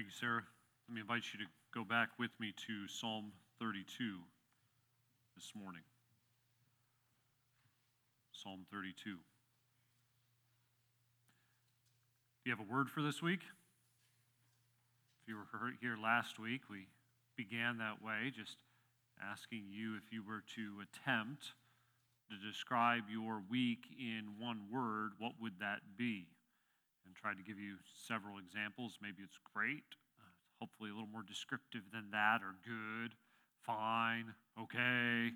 Thank you, Sarah. Let me invite you to go back with me to Psalm 32 this morning. Psalm 32. Do you have a word for this week? If you were here last week, we began that way, just asking you if you were to attempt to describe your week in one word, what would that be? Tried to give you several examples. Maybe it's great, uh, hopefully a little more descriptive than that, or good, fine, okay,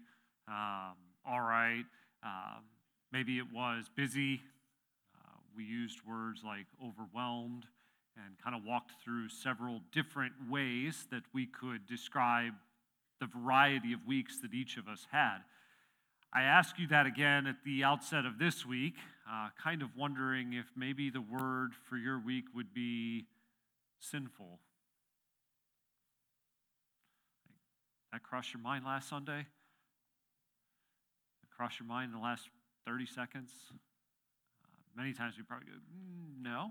um, all right. Um, maybe it was busy. Uh, we used words like overwhelmed and kind of walked through several different ways that we could describe the variety of weeks that each of us had. I ask you that again at the outset of this week, uh, kind of wondering if maybe the word for your week would be sinful. That crossed your mind last Sunday? That crossed your mind in the last 30 seconds? Uh, many times we probably go, mm, no,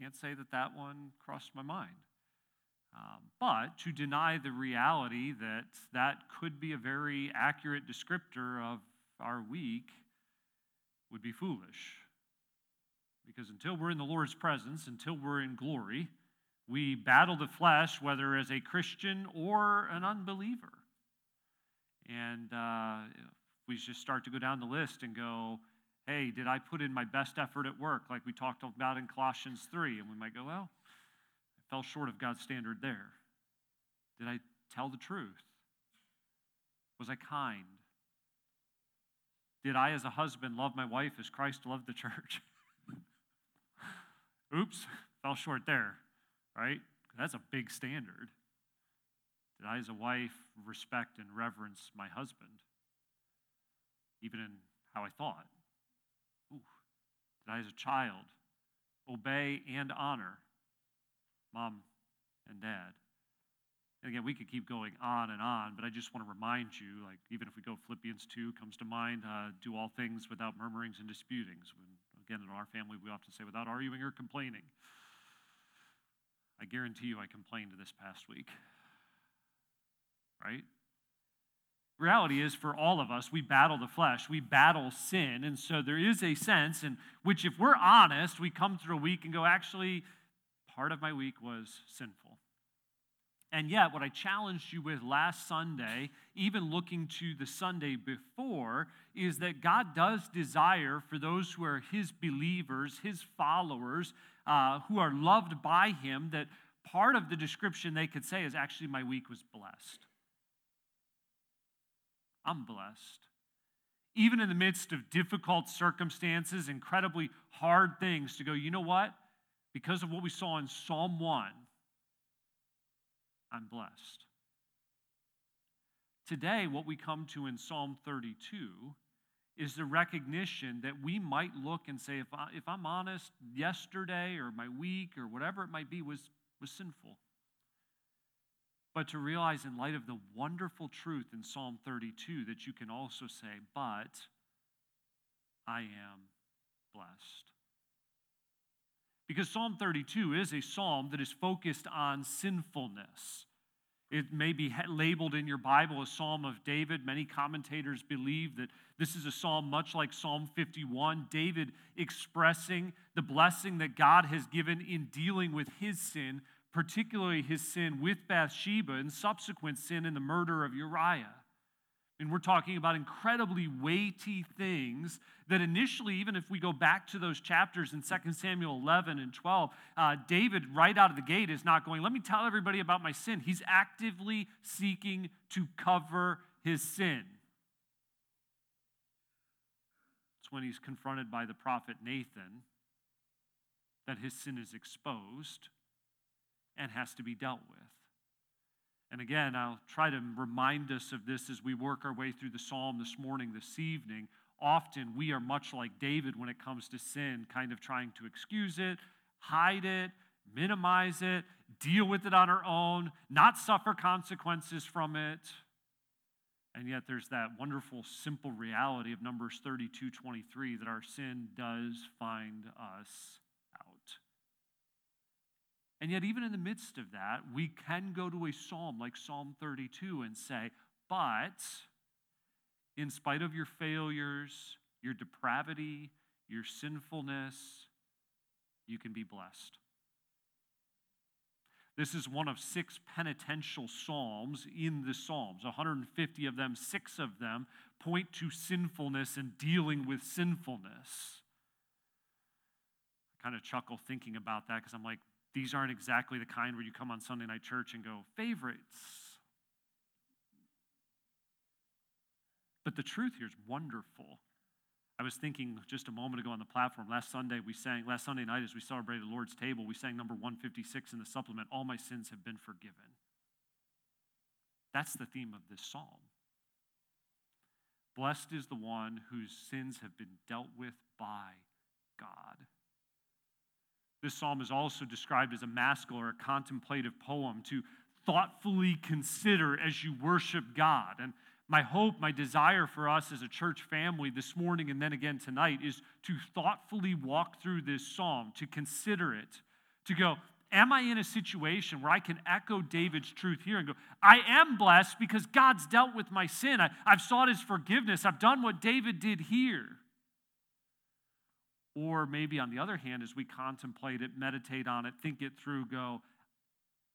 can't say that that one crossed my mind. Um, but to deny the reality that that could be a very accurate descriptor of our week would be foolish. Because until we're in the Lord's presence, until we're in glory, we battle the flesh, whether as a Christian or an unbeliever. And uh, we just start to go down the list and go, hey, did I put in my best effort at work, like we talked about in Colossians 3? And we might go, well, I fell short of God's standard there. Did I tell the truth? Was I kind? Did I, as a husband, love my wife as Christ loved the church? Oops, fell short there, right? That's a big standard. Did I, as a wife, respect and reverence my husband, even in how I thought? Ooh. Did I, as a child, obey and honor mom and dad? And again, we could keep going on and on, but I just want to remind you, like, even if we go Philippians 2 comes to mind, uh, do all things without murmurings and disputings. When, again, in our family, we often say, without arguing or complaining. I guarantee you I complained this past week. Right? Reality is, for all of us, we battle the flesh, we battle sin. And so there is a sense in which, if we're honest, we come through a week and go, actually, part of my week was sinful. And yet, what I challenged you with last Sunday, even looking to the Sunday before, is that God does desire for those who are His believers, His followers, uh, who are loved by Him, that part of the description they could say is actually, my week was blessed. I'm blessed. Even in the midst of difficult circumstances, incredibly hard things, to go, you know what? Because of what we saw in Psalm 1, I'm blessed. Today, what we come to in Psalm 32 is the recognition that we might look and say, if, I, if I'm honest, yesterday or my week or whatever it might be was, was sinful. But to realize, in light of the wonderful truth in Psalm 32, that you can also say, but I am blessed. Because Psalm 32 is a psalm that is focused on sinfulness. It may be labeled in your Bible a Psalm of David. Many commentators believe that this is a psalm much like Psalm 51, David expressing the blessing that God has given in dealing with his sin, particularly his sin with Bathsheba and subsequent sin in the murder of Uriah. And we're talking about incredibly weighty things that initially, even if we go back to those chapters in 2 Samuel 11 and 12, uh, David, right out of the gate, is not going, Let me tell everybody about my sin. He's actively seeking to cover his sin. It's when he's confronted by the prophet Nathan that his sin is exposed and has to be dealt with. And again, I'll try to remind us of this as we work our way through the psalm this morning, this evening. Often we are much like David when it comes to sin, kind of trying to excuse it, hide it, minimize it, deal with it on our own, not suffer consequences from it. And yet there's that wonderful, simple reality of Numbers 32 23 that our sin does find us. And yet, even in the midst of that, we can go to a psalm like Psalm 32 and say, But in spite of your failures, your depravity, your sinfulness, you can be blessed. This is one of six penitential psalms in the Psalms. 150 of them, six of them point to sinfulness and dealing with sinfulness. I kind of chuckle thinking about that because I'm like, these aren't exactly the kind where you come on Sunday night church and go, favorites. But the truth here is wonderful. I was thinking just a moment ago on the platform. Last Sunday, we sang, last Sunday night as we celebrated the Lord's table, we sang number 156 in the supplement All my sins have been forgiven. That's the theme of this psalm. Blessed is the one whose sins have been dealt with by. This psalm is also described as a maskil or a contemplative poem to thoughtfully consider as you worship God. And my hope, my desire for us as a church family this morning and then again tonight is to thoughtfully walk through this psalm, to consider it, to go, Am I in a situation where I can echo David's truth here and go, I am blessed because God's dealt with my sin. I, have sought his forgiveness. I've done what David did here. Or maybe on the other hand, as we contemplate it, meditate on it, think it through, go,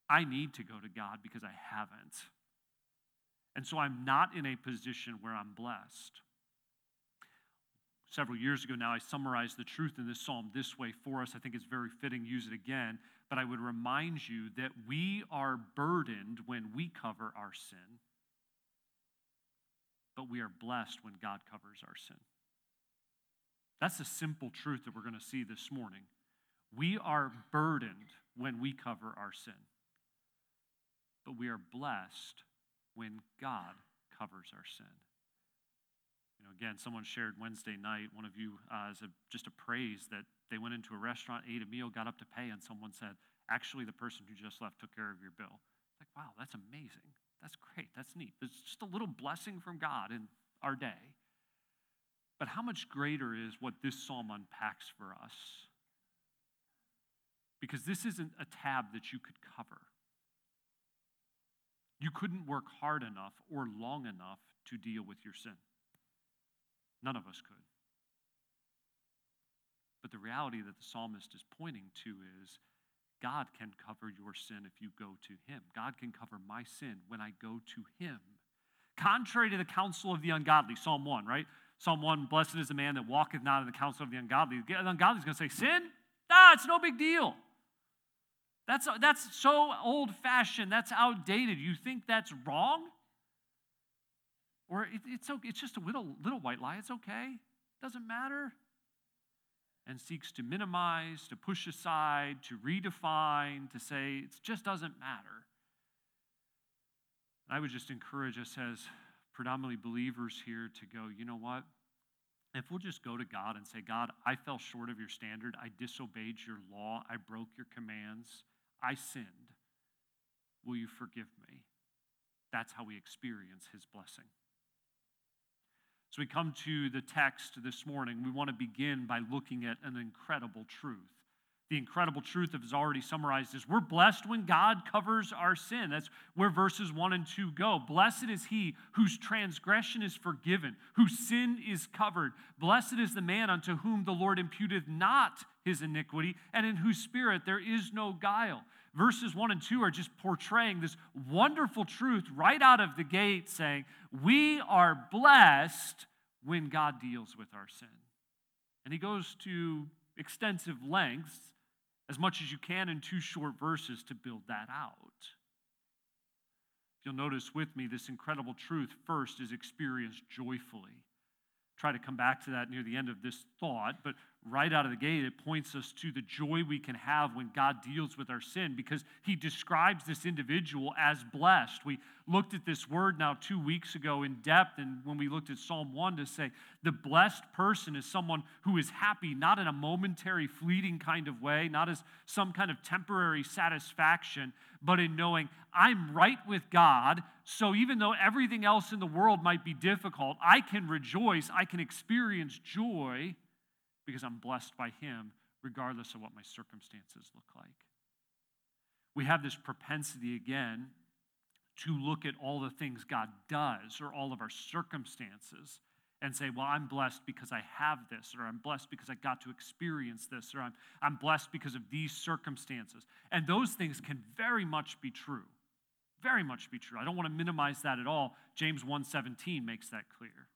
I need to go to God because I haven't. And so I'm not in a position where I'm blessed. Several years ago now, I summarized the truth in this psalm this way for us. I think it's very fitting, use it again. But I would remind you that we are burdened when we cover our sin, but we are blessed when God covers our sin. That's the simple truth that we're going to see this morning. We are burdened when we cover our sin, but we are blessed when God covers our sin. You know, again, someone shared Wednesday night, one of you, uh, a, just a praise that they went into a restaurant, ate a meal, got up to pay, and someone said, actually, the person who just left took care of your bill. Like, wow, that's amazing. That's great. That's neat. It's just a little blessing from God in our day. But how much greater is what this psalm unpacks for us? Because this isn't a tab that you could cover. You couldn't work hard enough or long enough to deal with your sin. None of us could. But the reality that the psalmist is pointing to is God can cover your sin if you go to Him. God can cover my sin when I go to Him. Contrary to the counsel of the ungodly, Psalm 1, right? Psalm 1 Blessed is the man that walketh not in the counsel of the ungodly. The ungodly is going to say, Sin? Ah, it's no big deal. That's, that's so old fashioned. That's outdated. You think that's wrong? Or it, it's, it's just a little, little white lie. It's okay. Doesn't matter. And seeks to minimize, to push aside, to redefine, to say it just doesn't matter. I would just encourage us as predominantly believers here to go, you know what? If we'll just go to God and say, God, I fell short of your standard. I disobeyed your law. I broke your commands. I sinned. Will you forgive me? That's how we experience his blessing. So we come to the text this morning. We want to begin by looking at an incredible truth. The incredible truth that is already summarized is we're blessed when God covers our sin. That's where verses 1 and 2 go. Blessed is he whose transgression is forgiven, whose sin is covered. Blessed is the man unto whom the Lord imputeth not his iniquity, and in whose spirit there is no guile verses 1 and 2 are just portraying this wonderful truth right out of the gate, saying, We are blessed when God deals with our sin. And he goes to extensive lengths, as much as you can in two short verses, to build that out. If you'll notice with me this incredible truth first is experienced joyfully. Try to come back to that near the end of this thought, but right out of the gate, it points us to the joy we can have when God deals with our sin because he describes this individual as blessed. We looked at this word now two weeks ago in depth, and when we looked at Psalm 1 to say the blessed person is someone who is happy, not in a momentary, fleeting kind of way, not as some kind of temporary satisfaction, but in knowing I'm right with God. So even though everything else in the world might be difficult, I can rejoice, I can experience joy because I'm blessed by Him, regardless of what my circumstances look like. we have this propensity again to look at all the things God does or all of our circumstances and say, Well, I'm blessed because I have this, or I'm blessed because I got to experience this, or I'm, I'm blessed because of these circumstances. And those things can very much be true. Very much be true. I don't want to minimize that at all. James 1:17 makes that clear.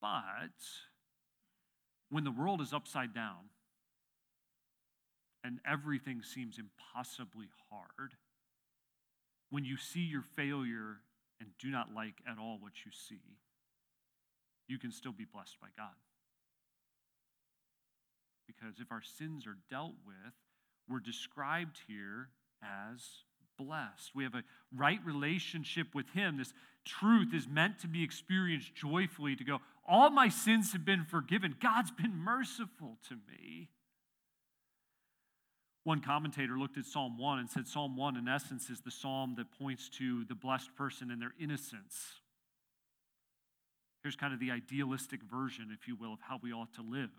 But when the world is upside down and everything seems impossibly hard, when you see your failure and do not like at all what you see, you can still be blessed by God. Because if our sins are dealt with, we're described here as blessed. We have a right relationship with Him. This truth is meant to be experienced joyfully to go, all my sins have been forgiven. God's been merciful to me. One commentator looked at Psalm 1 and said Psalm 1, in essence, is the psalm that points to the blessed person and their innocence. Here's kind of the idealistic version, if you will, of how we ought to live.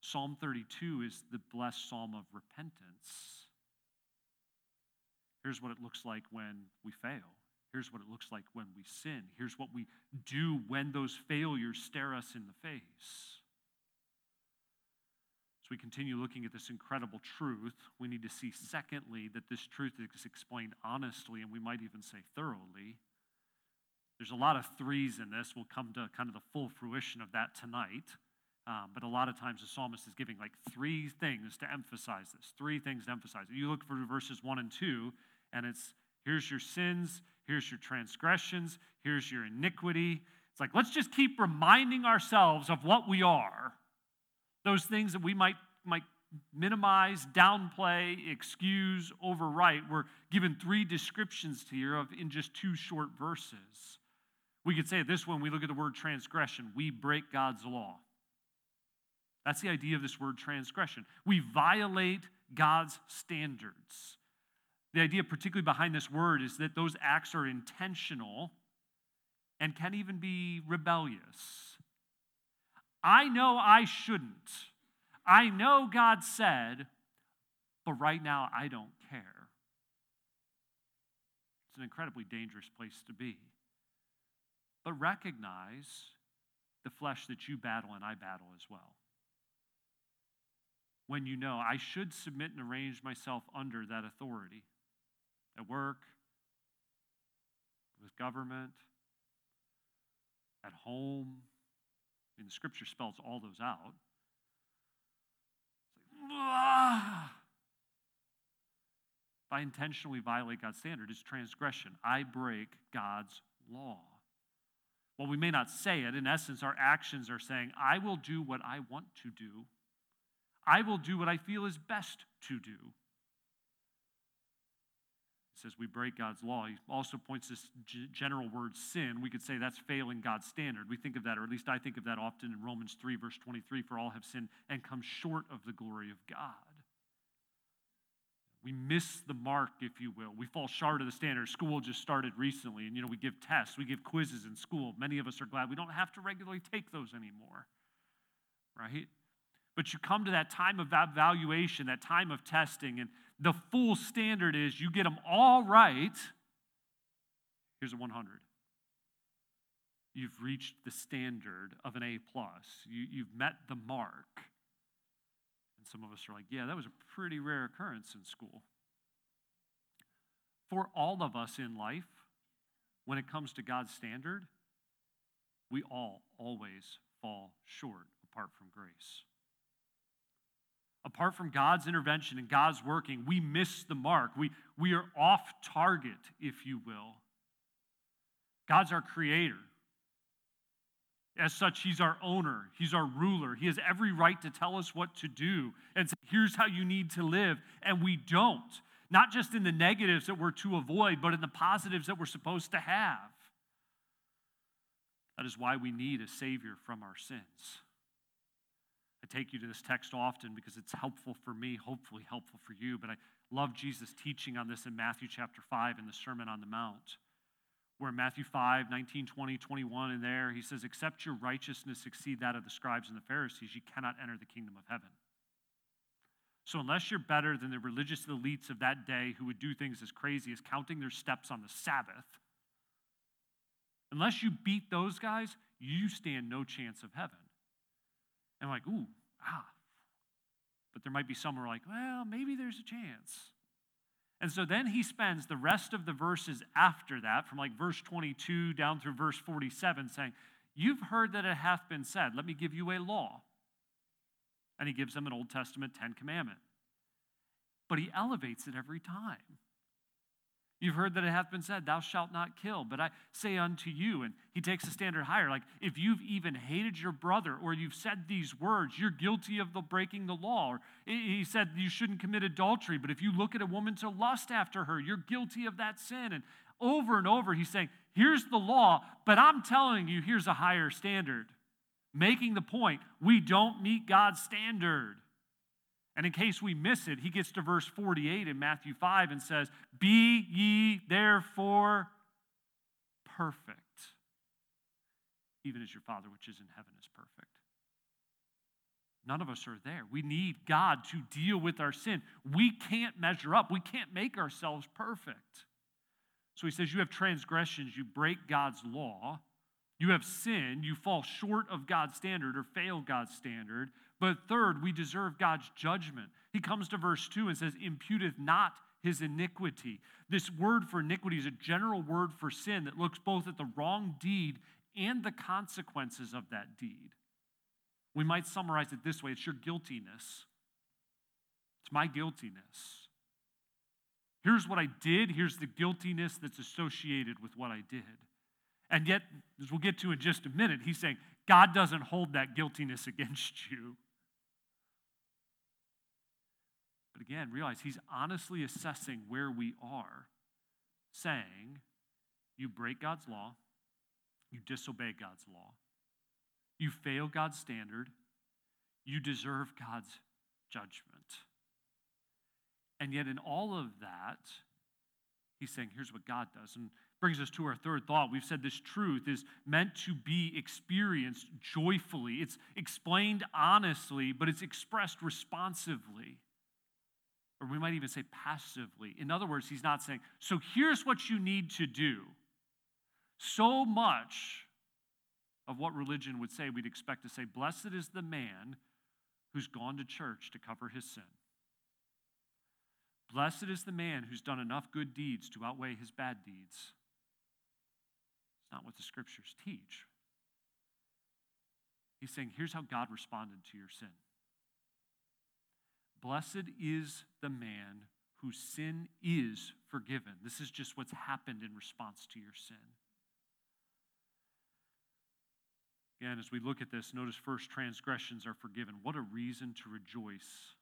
Psalm 32 is the blessed psalm of repentance. Here's what it looks like when we fail. Here's what it looks like when we sin. Here's what we do when those failures stare us in the face. As we continue looking at this incredible truth, we need to see, secondly, that this truth is explained honestly, and we might even say thoroughly. There's a lot of threes in this. We'll come to kind of the full fruition of that tonight. Um, but a lot of times the psalmist is giving like three things to emphasize this, three things to emphasize. You look for verses one and two, and it's here's your sins, here's your transgressions, here's your iniquity. It's like, let's just keep reminding ourselves of what we are. Those things that we might, might minimize, downplay, excuse, overwrite. We're given three descriptions here of in just two short verses. We could say this one, we look at the word transgression we break God's law. That's the idea of this word transgression. We violate God's standards. The idea, particularly behind this word, is that those acts are intentional and can even be rebellious. I know I shouldn't. I know God said, but right now I don't care. It's an incredibly dangerous place to be. But recognize the flesh that you battle and I battle as well. When you know I should submit and arrange myself under that authority at work, with government, at home. I mean, the scripture spells all those out. Like! If I intentionally violate God's standard, it's transgression. I break God's law. Well, we may not say it, in essence, our actions are saying, I will do what I want to do. I will do what I feel is best to do says we break God's law. He also points this g- general word sin. We could say that's failing God's standard. We think of that, or at least I think of that often in Romans 3, verse 23 for all have sinned and come short of the glory of God. We miss the mark, if you will. We fall short of the standard. School just started recently, and you know, we give tests, we give quizzes in school. Many of us are glad we don't have to regularly take those anymore, right? But you come to that time of evaluation, that time of testing, and the full standard is you get them all right. Here's a 100. You've reached the standard of an A plus. You, you've met the mark. And some of us are like, yeah, that was a pretty rare occurrence in school. For all of us in life, when it comes to God's standard, we all always fall short apart from grace apart from God's intervention and God's working, we miss the mark. We, we are off target, if you will. God's our creator. As such, He's our owner, He's our ruler. He has every right to tell us what to do and say, here's how you need to live. And we don't. Not just in the negatives that we're to avoid, but in the positives that we're supposed to have. That is why we need a Savior from our sins. Take you to this text often because it's helpful for me, hopefully helpful for you. But I love Jesus' teaching on this in Matthew chapter 5 in the Sermon on the Mount, where in Matthew 5, 19, 20, 21, and there he says, Except your righteousness exceed that of the scribes and the Pharisees, you cannot enter the kingdom of heaven. So, unless you're better than the religious elites of that day who would do things as crazy as counting their steps on the Sabbath, unless you beat those guys, you stand no chance of heaven. And like, ooh, ah. But there might be some who are like, well, maybe there's a chance. And so then he spends the rest of the verses after that, from like verse 22 down through verse 47, saying, You've heard that it hath been said, let me give you a law. And he gives them an Old Testament Ten Commandment. But he elevates it every time. You've heard that it hath been said, Thou shalt not kill. But I say unto you, and he takes a standard higher. Like, if you've even hated your brother or you've said these words, you're guilty of the breaking the law. Or he said you shouldn't commit adultery. But if you look at a woman to lust after her, you're guilty of that sin. And over and over, he's saying, Here's the law, but I'm telling you, here's a higher standard. Making the point, we don't meet God's standard. And in case we miss it, he gets to verse 48 in Matthew 5 and says, Be ye therefore perfect, even as your Father which is in heaven is perfect. None of us are there. We need God to deal with our sin. We can't measure up, we can't make ourselves perfect. So he says, You have transgressions, you break God's law. You have sinned, you fall short of God's standard or fail God's standard. But third, we deserve God's judgment. He comes to verse 2 and says, imputeth not his iniquity. This word for iniquity is a general word for sin that looks both at the wrong deed and the consequences of that deed. We might summarize it this way it's your guiltiness. It's my guiltiness. Here's what I did, here's the guiltiness that's associated with what I did. And yet, as we'll get to in just a minute, he's saying, God doesn't hold that guiltiness against you. But again, realize he's honestly assessing where we are, saying, You break God's law, you disobey God's law, you fail God's standard, you deserve God's judgment. And yet, in all of that, he's saying, Here's what God does. And brings us to our third thought. We've said this truth is meant to be experienced joyfully. It's explained honestly, but it's expressed responsively or we might even say passively. In other words, he's not saying, so here's what you need to do. So much of what religion would say, we'd expect to say, blessed is the man who's gone to church to cover his sin. Blessed is the man who's done enough good deeds to outweigh his bad deeds. It's not what the scriptures teach. He's saying, here's how God responded to your sin. Blessed is the man whose sin is forgiven. This is just what's happened in response to your sin. Again, as we look at this, notice first transgressions are forgiven. What a reason to rejoice.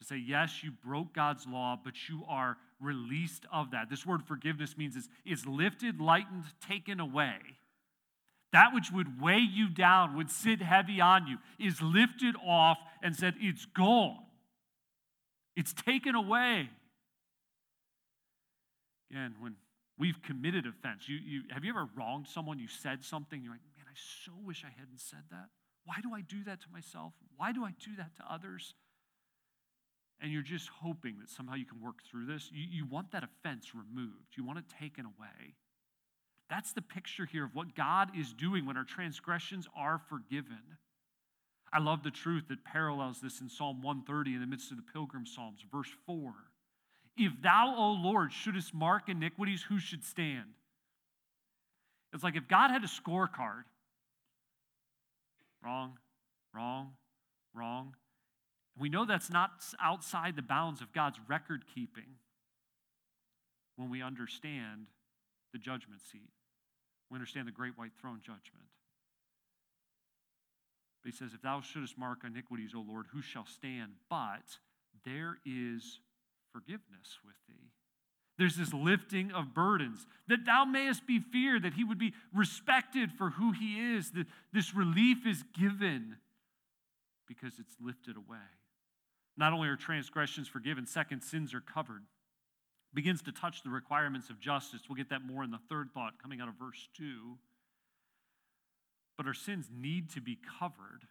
To say, yes, you broke God's law, but you are released of that. This word forgiveness means it's, it's lifted, lightened, taken away. That which would weigh you down, would sit heavy on you, is lifted off and said, It's gone. It's taken away. Again, when we've committed offense, you, you, have you ever wronged someone? You said something, you're like, man, I so wish I hadn't said that. Why do I do that to myself? Why do I do that to others? And you're just hoping that somehow you can work through this. You, you want that offense removed, you want it taken away. That's the picture here of what God is doing when our transgressions are forgiven. I love the truth that parallels this in Psalm 130 in the midst of the pilgrim Psalms, verse 4. If thou, O Lord, shouldest mark iniquities, who should stand? It's like if God had a scorecard wrong, wrong, wrong. We know that's not outside the bounds of God's record keeping when we understand the judgment seat. We understand the great white throne judgment. But he says, If thou shouldest mark iniquities, O Lord, who shall stand? But there is forgiveness with thee. There's this lifting of burdens, that thou mayest be feared, that he would be respected for who he is, that this relief is given because it's lifted away. Not only are transgressions forgiven, second, sins are covered. Begins to touch the requirements of justice. We'll get that more in the third thought coming out of verse 2 but our sins need to be covered.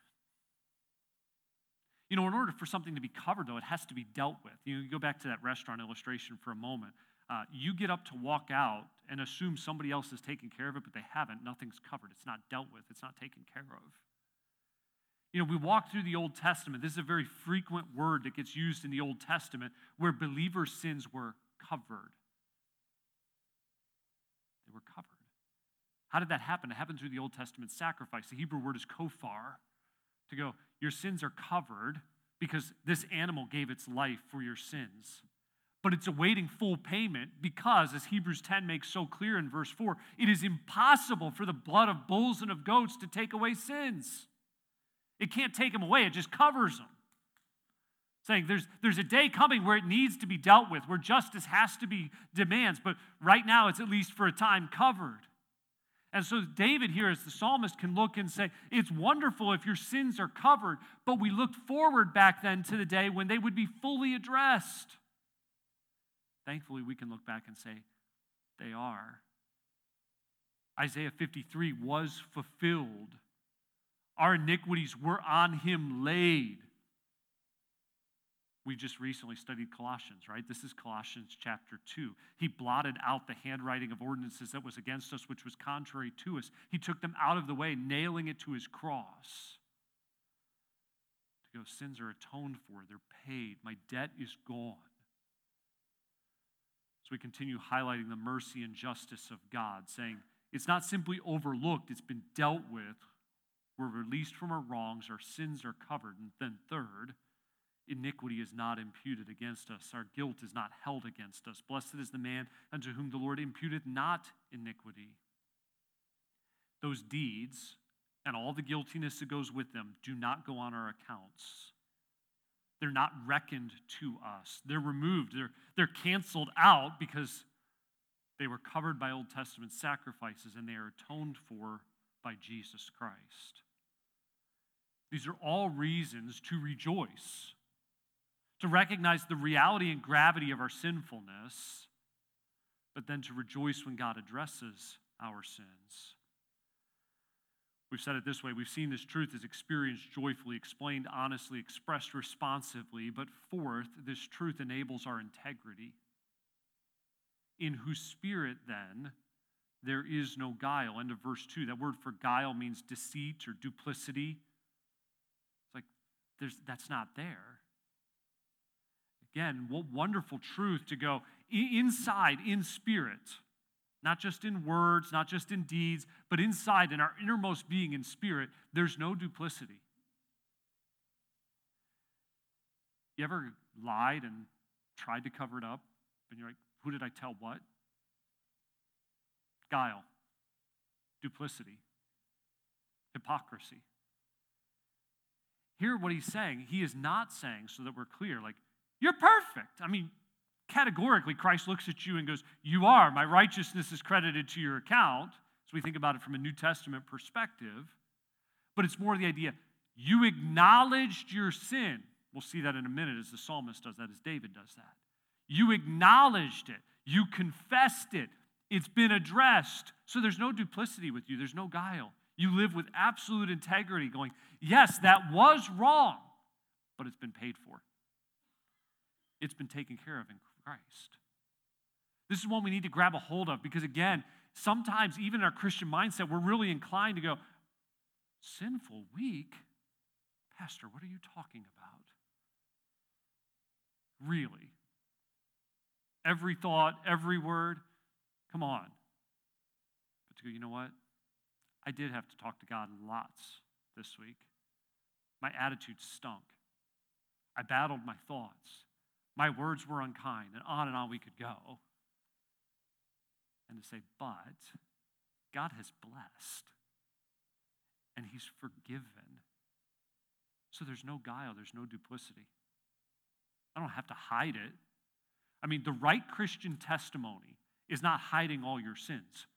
You know, in order for something to be covered, though, it has to be dealt with. You know, you go back to that restaurant illustration for a moment. Uh, you get up to walk out and assume somebody else is taking care of it, but they haven't. Nothing's covered. It's not dealt with. It's not taken care of. You know, we walk through the Old Testament. This is a very frequent word that gets used in the Old Testament where believers' sins were covered. They were covered. How did that happen? It happened through the Old Testament sacrifice. The Hebrew word is kofar, to go, your sins are covered because this animal gave its life for your sins. But it's awaiting full payment because, as Hebrews 10 makes so clear in verse 4, it is impossible for the blood of bulls and of goats to take away sins. It can't take them away, it just covers them. Saying there's, there's a day coming where it needs to be dealt with, where justice has to be demands, but right now it's at least for a time covered. And so, David here, as the psalmist, can look and say, It's wonderful if your sins are covered, but we looked forward back then to the day when they would be fully addressed. Thankfully, we can look back and say, They are. Isaiah 53 was fulfilled. Our iniquities were on him laid. We just recently studied Colossians, right? This is Colossians chapter 2. He blotted out the handwriting of ordinances that was against us, which was contrary to us. He took them out of the way, nailing it to his cross. To go, sins are atoned for, they're paid. My debt is gone. So we continue highlighting the mercy and justice of God, saying it's not simply overlooked, it's been dealt with. We're released from our wrongs, our sins are covered. And then, third, iniquity is not imputed against us, our guilt is not held against us. Blessed is the man unto whom the Lord imputeth not iniquity. Those deeds and all the guiltiness that goes with them do not go on our accounts. They're not reckoned to us. They're removed. They're, they're canceled out because they were covered by Old Testament sacrifices and they are atoned for by Jesus Christ. These are all reasons to rejoice to recognize the reality and gravity of our sinfulness, but then to rejoice when God addresses our sins. We've said it this way we've seen this truth is experienced joyfully, explained honestly, expressed responsively. But fourth, this truth enables our integrity. In whose spirit, then, there is no guile. End of verse 2. That word for guile means deceit or duplicity. It's like there's, that's not there. Again, what wonderful truth to go inside, in spirit, not just in words, not just in deeds, but inside, in our innermost being in spirit, there's no duplicity. You ever lied and tried to cover it up? And you're like, who did I tell what? Guile, duplicity, hypocrisy. Hear what he's saying. He is not saying, so that we're clear, like, you're perfect. I mean, categorically, Christ looks at you and goes, You are. My righteousness is credited to your account. So we think about it from a New Testament perspective. But it's more the idea you acknowledged your sin. We'll see that in a minute as the psalmist does that, as David does that. You acknowledged it, you confessed it, it's been addressed. So there's no duplicity with you, there's no guile. You live with absolute integrity, going, Yes, that was wrong, but it's been paid for. It's been taken care of in Christ. This is one we need to grab a hold of because, again, sometimes even in our Christian mindset, we're really inclined to go, sinful, week? Pastor, what are you talking about? Really? Every thought, every word? Come on. But to go, you know what? I did have to talk to God lots this week. My attitude stunk. I battled my thoughts. My words were unkind, and on and on we could go. And to say, but God has blessed, and He's forgiven. So there's no guile, there's no duplicity. I don't have to hide it. I mean, the right Christian testimony is not hiding all your sins.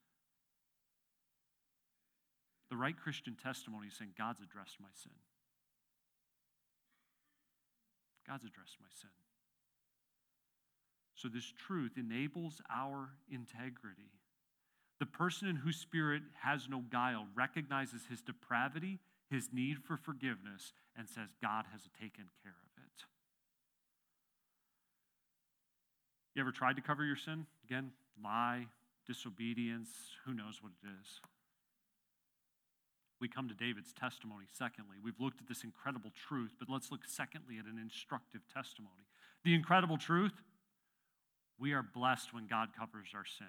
The right Christian testimony is saying, God's addressed my sin. God's addressed my sin. So, this truth enables our integrity. The person in whose spirit has no guile recognizes his depravity, his need for forgiveness and says, God has taken care of it. You ever tried to cover your sin? Again, lie, disobedience, who knows what it is. We come to David's testimony, secondly. We've looked at this incredible truth, but let's look, secondly, at an instructive testimony. The incredible truth we are blessed when God covers our sin.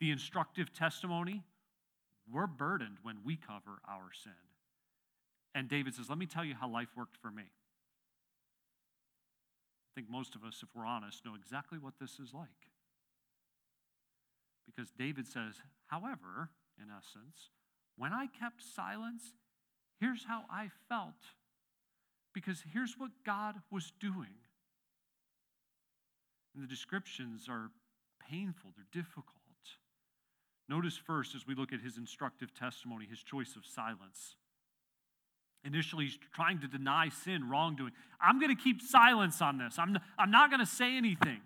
The instructive testimony we're burdened when we cover our sin. And David says, Let me tell you how life worked for me. I think most of us, if we're honest, know exactly what this is like. Because David says, however, in essence, when I kept silence, here's how I felt. Because here's what God was doing. And the descriptions are painful, they're difficult. Notice first, as we look at his instructive testimony, his choice of silence. Initially, he's trying to deny sin, wrongdoing. I'm going to keep silence on this. I'm, I'm not going to say anything.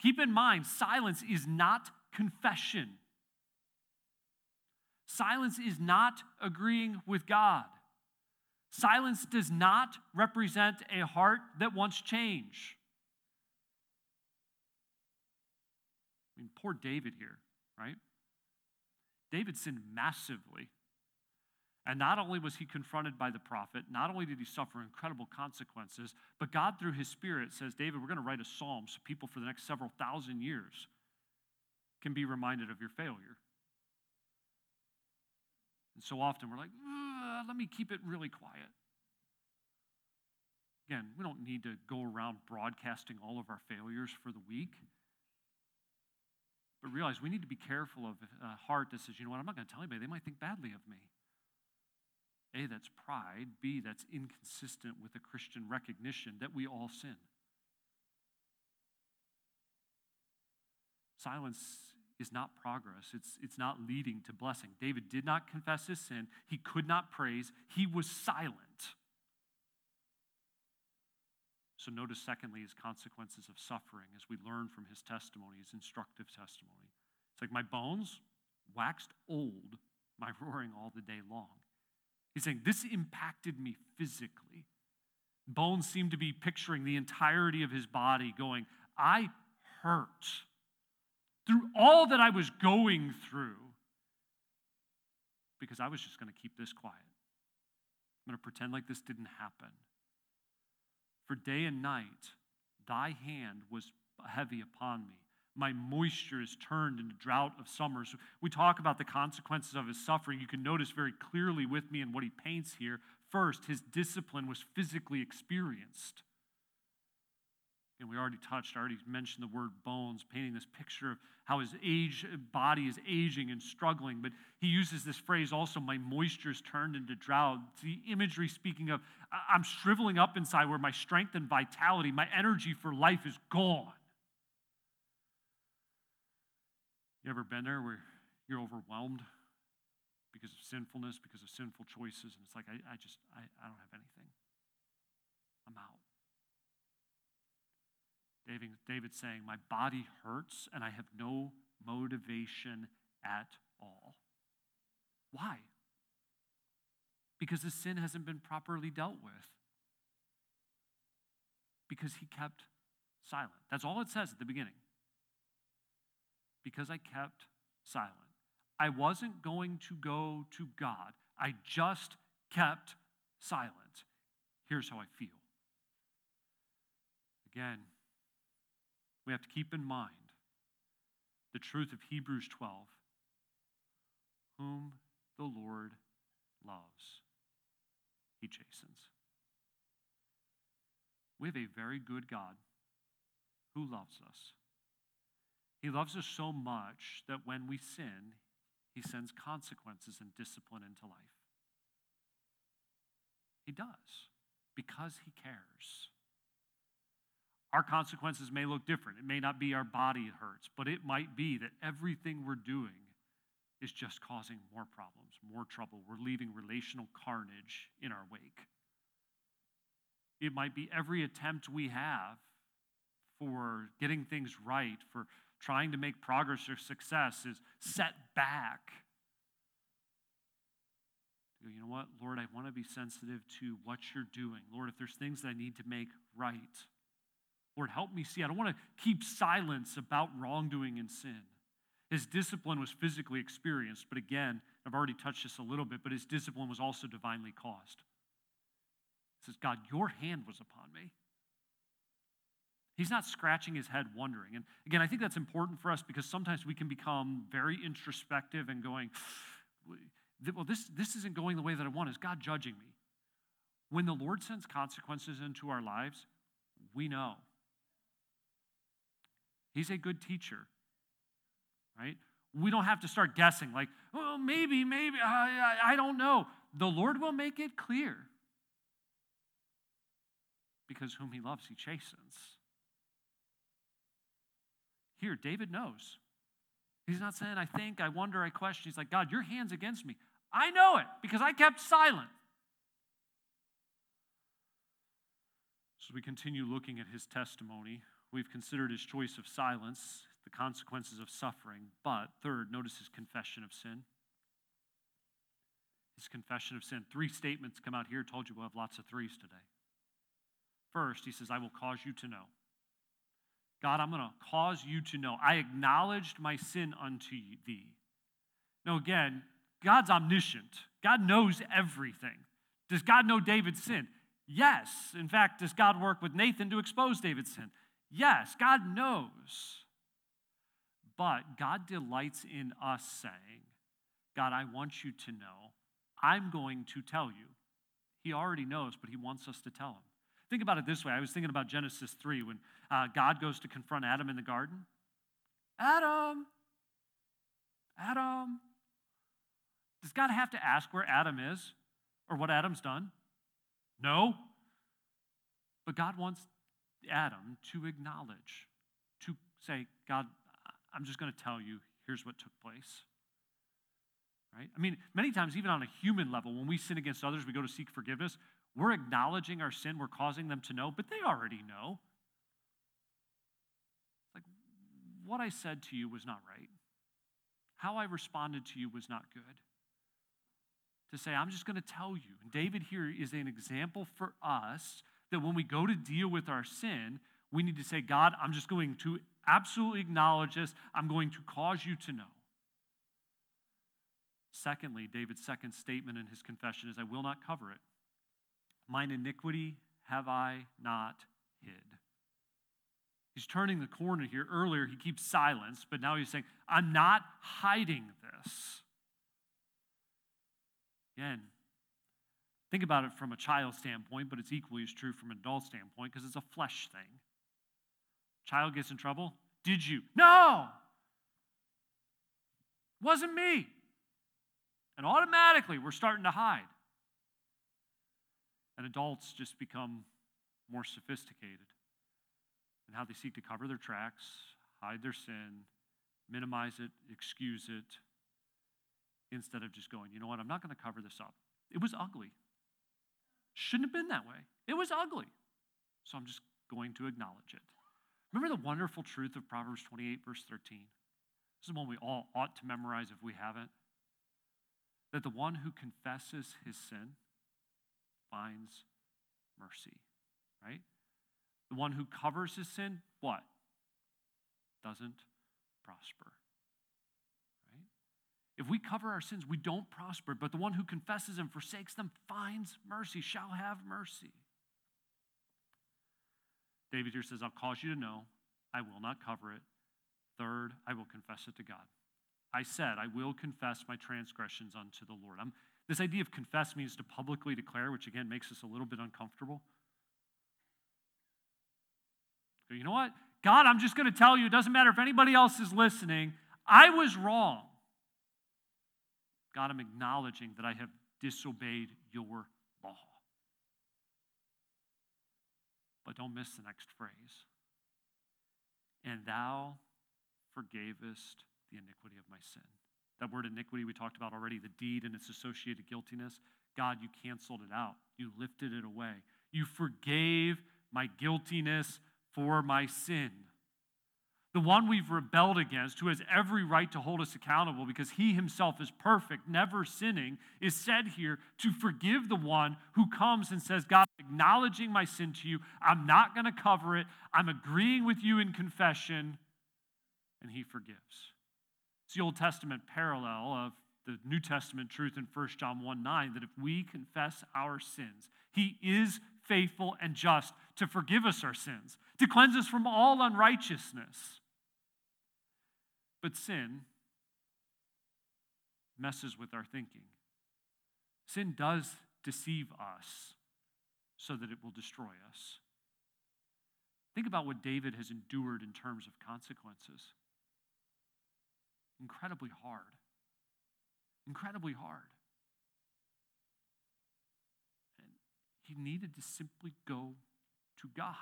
Keep in mind, silence is not confession. Silence is not agreeing with God. Silence does not represent a heart that wants change. Mean, poor David here, right? David sinned massively. And not only was he confronted by the prophet, not only did he suffer incredible consequences, but God, through his Spirit, says, David, we're going to write a psalm so people for the next several thousand years can be reminded of your failure. And so often we're like, let me keep it really quiet. Again, we don't need to go around broadcasting all of our failures for the week. But realize we need to be careful of a heart that says, you know what, I'm not going to tell anybody. They might think badly of me. A, that's pride. B, that's inconsistent with a Christian recognition that we all sin. Silence is not progress, it's, it's not leading to blessing. David did not confess his sin, he could not praise, he was silent. So, notice, secondly, his consequences of suffering as we learn from his testimony, his instructive testimony. It's like, My bones waxed old, my roaring all the day long. He's saying, This impacted me physically. Bones seem to be picturing the entirety of his body, going, I hurt through all that I was going through because I was just going to keep this quiet. I'm going to pretend like this didn't happen. For day and night, thy hand was heavy upon me. My moisture is turned into drought of summers. We talk about the consequences of his suffering. You can notice very clearly with me in what he paints here. First, his discipline was physically experienced. And we already touched, I already mentioned the word bones, painting this picture of how his age, body is aging and struggling. But he uses this phrase also, my moisture is turned into drought. the imagery speaking of, I'm shriveling up inside where my strength and vitality, my energy for life is gone. You ever been there where you're overwhelmed because of sinfulness, because of sinful choices, and it's like, I, I just, I, I don't have anything. I'm out. David, David saying, My body hurts and I have no motivation at all. Why? Because the sin hasn't been properly dealt with. Because he kept silent. That's all it says at the beginning. Because I kept silent. I wasn't going to go to God, I just kept silent. Here's how I feel. Again, we have to keep in mind the truth of Hebrews 12 whom the Lord loves, he chastens. We have a very good God who loves us. He loves us so much that when we sin, he sends consequences and discipline into life. He does because he cares. Our consequences may look different. It may not be our body hurts, but it might be that everything we're doing is just causing more problems, more trouble. We're leaving relational carnage in our wake. It might be every attempt we have for getting things right, for trying to make progress or success is set back. You know what, Lord, I want to be sensitive to what you're doing. Lord, if there's things that I need to make right, Lord, help me see. I don't want to keep silence about wrongdoing and sin. His discipline was physically experienced, but again, I've already touched this a little bit, but his discipline was also divinely caused. He says, God, your hand was upon me. He's not scratching his head wondering. And again, I think that's important for us because sometimes we can become very introspective and going, well, this, this isn't going the way that I want. Is God judging me? When the Lord sends consequences into our lives, we know. He's a good teacher right? We don't have to start guessing, like, well, maybe, maybe, I, I, I don't know. The Lord will make it clear. Because whom he loves, he chastens. Here, David knows. He's not saying, I think, I wonder, I question. He's like, God, your hand's against me. I know it because I kept silent. So we continue looking at his testimony. We've considered his choice of silence the consequences of suffering. But third, notice his confession of sin. His confession of sin. Three statements come out here. Told you we'll have lots of threes today. First, he says, I will cause you to know. God, I'm going to cause you to know. I acknowledged my sin unto thee. Now, again, God's omniscient. God knows everything. Does God know David's sin? Yes. In fact, does God work with Nathan to expose David's sin? Yes. God knows. But God delights in us saying, God, I want you to know. I'm going to tell you. He already knows, but he wants us to tell him. Think about it this way. I was thinking about Genesis 3 when uh, God goes to confront Adam in the garden. Adam, Adam. Does God have to ask where Adam is or what Adam's done? No. But God wants Adam to acknowledge, to say, God, I'm just going to tell you here's what took place. Right? I mean, many times, even on a human level, when we sin against others, we go to seek forgiveness, we're acknowledging our sin, we're causing them to know, but they already know. Like, what I said to you was not right. How I responded to you was not good. To say, I'm just going to tell you. And David here is an example for us that when we go to deal with our sin, we need to say, God, I'm just going to absolutely acknowledge this. I'm going to cause you to know. Secondly, David's second statement in his confession is, I will not cover it. Mine iniquity have I not hid. He's turning the corner here. Earlier, he keeps silence, but now he's saying, I'm not hiding this. Again, think about it from a child standpoint, but it's equally as true from an adult standpoint because it's a flesh thing. Child gets in trouble. Did you? No. Wasn't me. And automatically we're starting to hide. And adults just become more sophisticated in how they seek to cover their tracks, hide their sin, minimize it, excuse it, instead of just going, you know what, I'm not going to cover this up. It was ugly. Shouldn't have been that way. It was ugly. So I'm just going to acknowledge it. Remember the wonderful truth of Proverbs 28, verse 13? This is one we all ought to memorize if we haven't. That the one who confesses his sin finds mercy, right? The one who covers his sin, what? Doesn't prosper. If we cover our sins, we don't prosper, but the one who confesses and forsakes them finds mercy, shall have mercy. David here says, I'll cause you to know, I will not cover it. Third, I will confess it to God. I said, I will confess my transgressions unto the Lord. I'm, this idea of confess means to publicly declare, which again makes us a little bit uncomfortable. You know what? God, I'm just going to tell you, it doesn't matter if anybody else is listening, I was wrong. God, I'm acknowledging that I have disobeyed your law. But don't miss the next phrase. And thou forgavest the iniquity of my sin. That word iniquity we talked about already, the deed and its associated guiltiness. God, you canceled it out. You lifted it away. You forgave my guiltiness for my sin. The one we've rebelled against, who has every right to hold us accountable because he himself is perfect, never sinning, is said here to forgive the one who comes and says, God, acknowledging my sin to you. I'm not going to cover it. I'm agreeing with you in confession. And he forgives. It's the Old Testament parallel of the New Testament truth in 1 John 1 9 that if we confess our sins, he is faithful and just to forgive us our sins, to cleanse us from all unrighteousness. But sin messes with our thinking. Sin does deceive us so that it will destroy us. Think about what David has endured in terms of consequences. Incredibly hard. Incredibly hard. And he needed to simply go to God.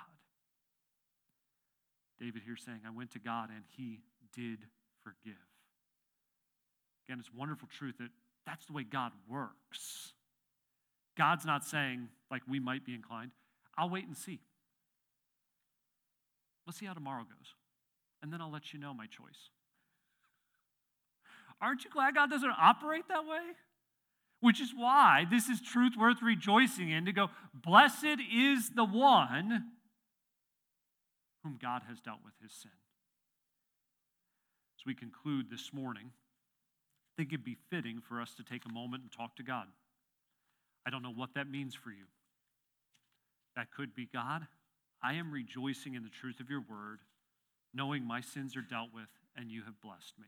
David here saying, I went to God and he did forgive. Again, it's wonderful truth that that's the way God works. God's not saying, like we might be inclined, I'll wait and see. Let's see how tomorrow goes. And then I'll let you know my choice. Aren't you glad God doesn't operate that way? Which is why this is truth worth rejoicing in to go, blessed is the one whom God has dealt with his sin. As we conclude this morning, I think it'd be fitting for us to take a moment and talk to God. I don't know what that means for you. That could be God, I am rejoicing in the truth of your word, knowing my sins are dealt with and you have blessed me.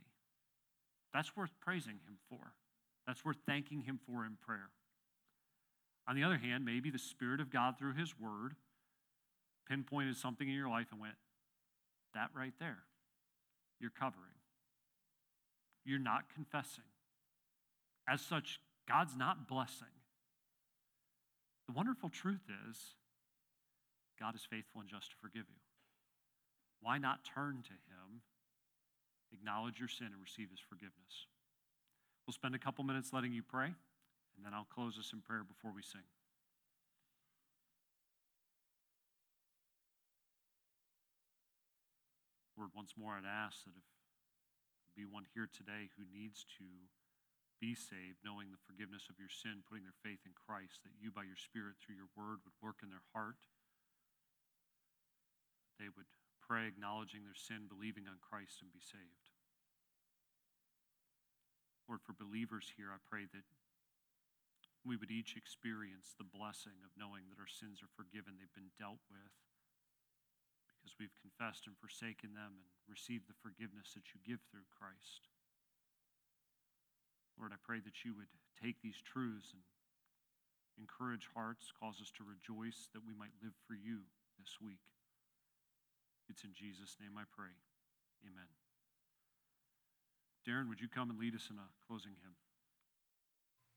That's worth praising him for. That's worth thanking him for in prayer. On the other hand, maybe the Spirit of God through his word pinpointed something in your life and went, that right there, you're covering. You're not confessing. As such, God's not blessing. The wonderful truth is, God is faithful and just to forgive you. Why not turn to him, acknowledge your sin, and receive his forgiveness? We'll spend a couple minutes letting you pray, and then I'll close us in prayer before we sing. Lord, once more, I'd ask that if be one here today who needs to be saved, knowing the forgiveness of your sin, putting their faith in Christ, that you, by your Spirit, through your word, would work in their heart. They would pray, acknowledging their sin, believing on Christ, and be saved. Lord, for believers here, I pray that we would each experience the blessing of knowing that our sins are forgiven, they've been dealt with because we've confessed and forsaken them and received the forgiveness that you give through Christ. Lord, I pray that you would take these truths and encourage hearts, cause us to rejoice that we might live for you this week. It's in Jesus' name I pray. Amen. Darren, would you come and lead us in a closing hymn?